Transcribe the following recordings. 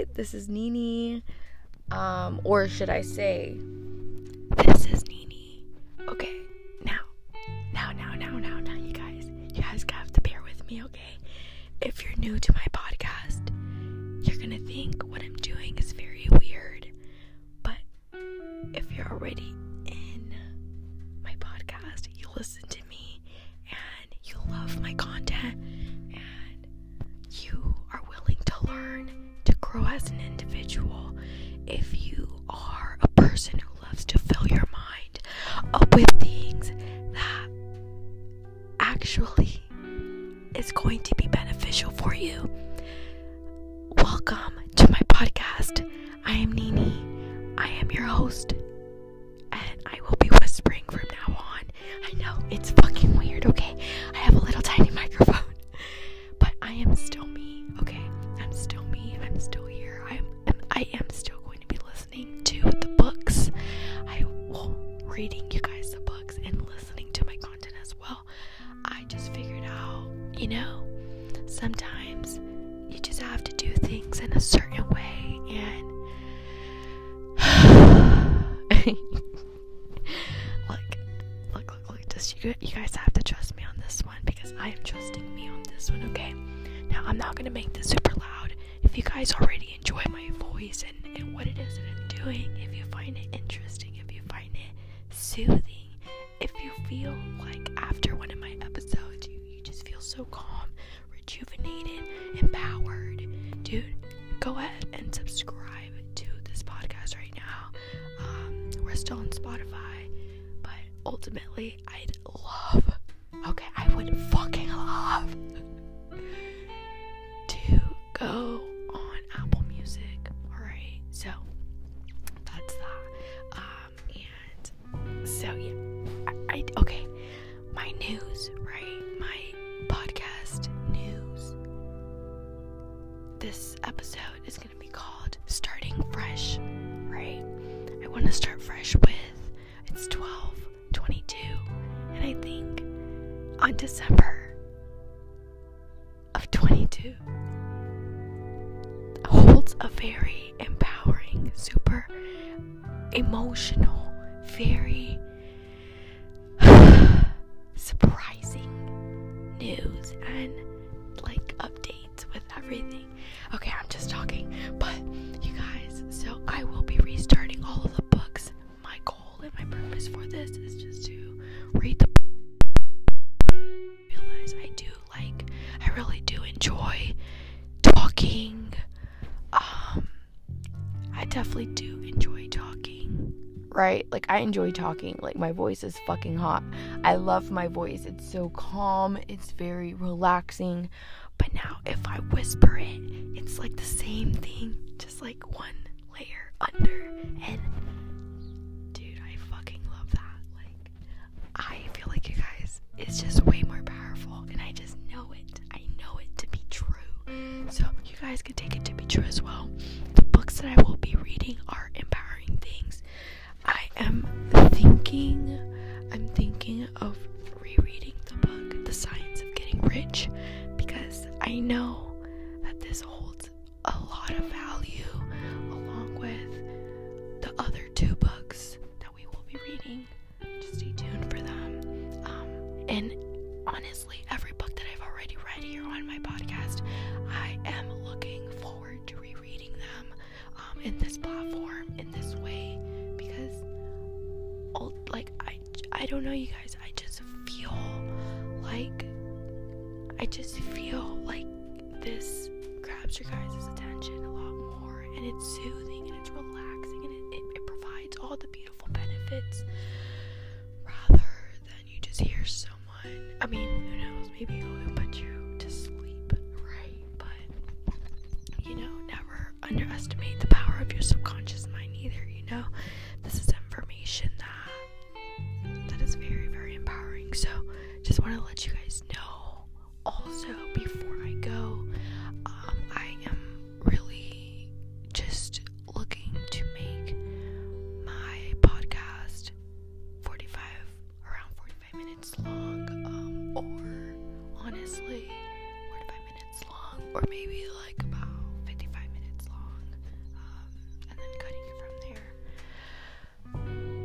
Hi, this is Nini. Um, or should I say, this is Nini. Okay, now, now, now, now, now, now, you guys, you guys have to bear with me, okay? If you're new to my podcast, you're gonna think what I'm doing is very weird. But if you're already in my podcast, you listen to me and you love my content and you are willing to learn grow as an individual, if you are a person who loves to fill your mind up with things that actually is going to be beneficial for you, welcome to my podcast. I am Nini. I am your host. Trusting me on this one. Okay. Now I'm not gonna make this super loud. If you guys already enjoy my voice and, and what it is that I'm doing, if you find it interesting, if you find it soothing, if you feel like after one of my episodes you, you just feel so calm, rejuvenated, empowered, dude, go ahead and subscribe to this podcast right now. Um, we're still on Spotify, but ultimately, I'd love, okay, would fucking love on December of 22 holds a very empowering, super emotional, very surprising news and like updates with everything. Okay, I'm just talking, but you guys, so I will be restarting all of the books. My goal and my purpose for this is just to definitely do enjoy talking. Right? Like I enjoy talking. Like my voice is fucking hot. I love my voice. It's so calm. It's very relaxing. But now if I whisper it, it's like the same thing, just like one layer under. And dude, I fucking love that. Like I feel like you guys it's just way more powerful and I just know it. I know it to be true. So you guys can take it to be true as well. Of rereading the book The Science of Getting Rich because I know that this holds a lot of value along with the other two books that we will be reading. Just stay tuned for them. Um, and honestly, every book that I've already read here on my podcast, I am looking forward to rereading them um, in this platform, in this way, because, like, I, I don't know, you guys, just feel like this grabs your guys' attention a lot more, and it's soothing, and it's relaxing, and it, it, it provides all the beautiful benefits rather than you just hear someone. I mean, who knows? Maybe minutes long, um, or honestly, 45 minutes long, or maybe like about 55 minutes long, um, and then cutting it from there.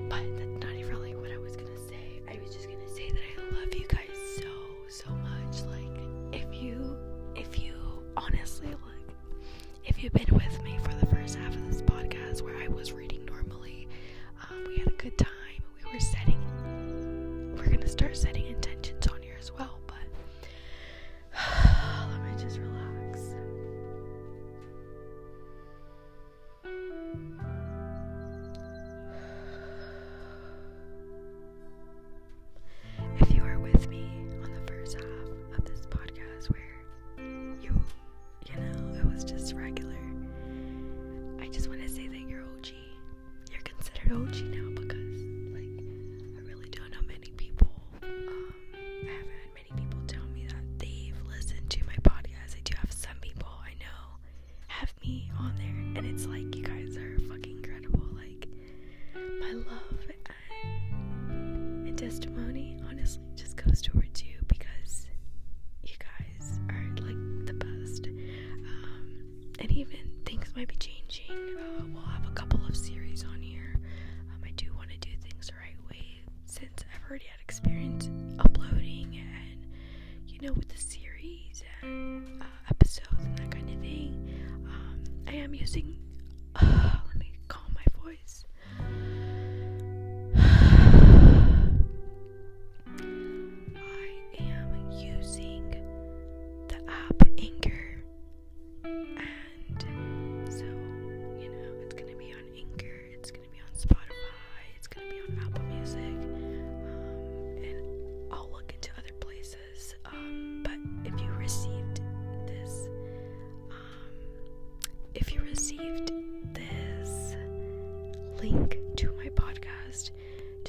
But that's not even really what I was gonna say. I was just gonna say that I love you guys so, so much. Like, if you, if you honestly, like, if you've been with me for the first half of this podcast where I was reading normally, um, we had a good time. Towards you because you guys are like the best. Um, and even things might be changing. Uh, we'll have a couple of series on here. Um, I do want to do things the right way since I've already had experience uploading and you know with the series and uh, episodes and that kind of thing. Um, I am using.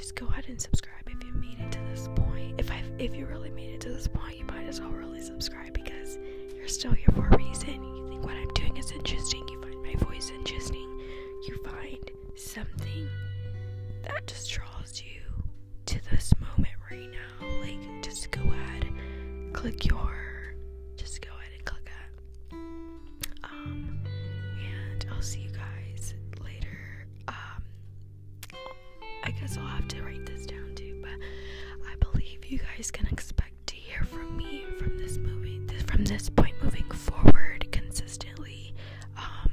Just go ahead and subscribe if you made it to this point. If I if you really made it to this point, you might as well really subscribe because you're still here for a reason. You think what I'm doing is interesting, you find my voice interesting, you find something that just draws you to this moment right now. Like just go ahead, click your guys can expect to hear from me from this movie, from this point moving forward consistently. Um,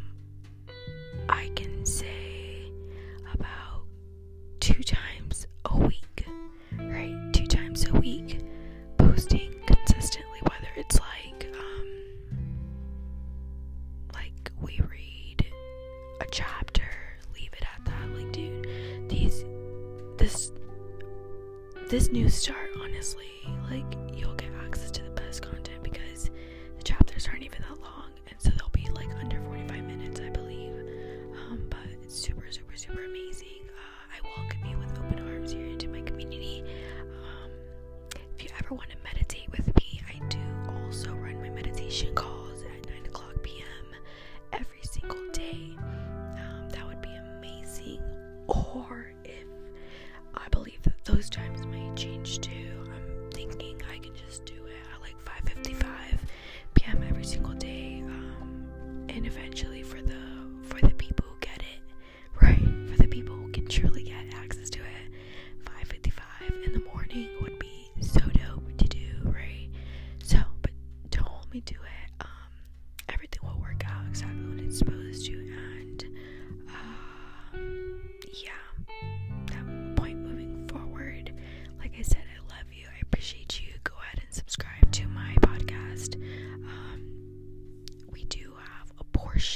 I can say about two times a week, right? Two times a week, posting consistently, whether it's like, um, like we read a chapter, leave it at that. Like, dude, these, this, this new start, honestly, like you'll get access to the best content because the chapters aren't even that long, and so they'll be like under 45 minutes, I believe. Um, but it's super, super, super amazing. Uh, I welcome you with open arms here into my community. Um, if you ever want to I can just do it at like 5:55 p.m. every single day. Um, and eventually for the for the people who get it, right? For the people who can truly get access to it, 5:55 in the morning would be so dope to do, right? So, but don't hold me to it. Um, everything will work out exactly when it's supposed to,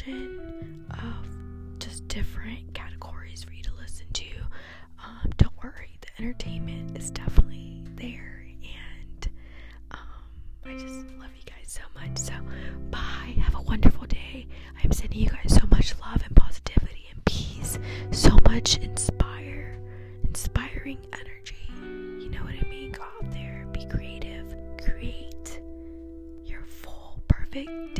of just different categories for you to listen to. Um, don't worry, the entertainment is definitely there, and um, I just love you guys so much. So, bye. Have a wonderful day. I'm sending you guys so much love and positivity and peace. So much inspire, inspiring energy. You know what I mean? Go out there, be creative, create your full, perfect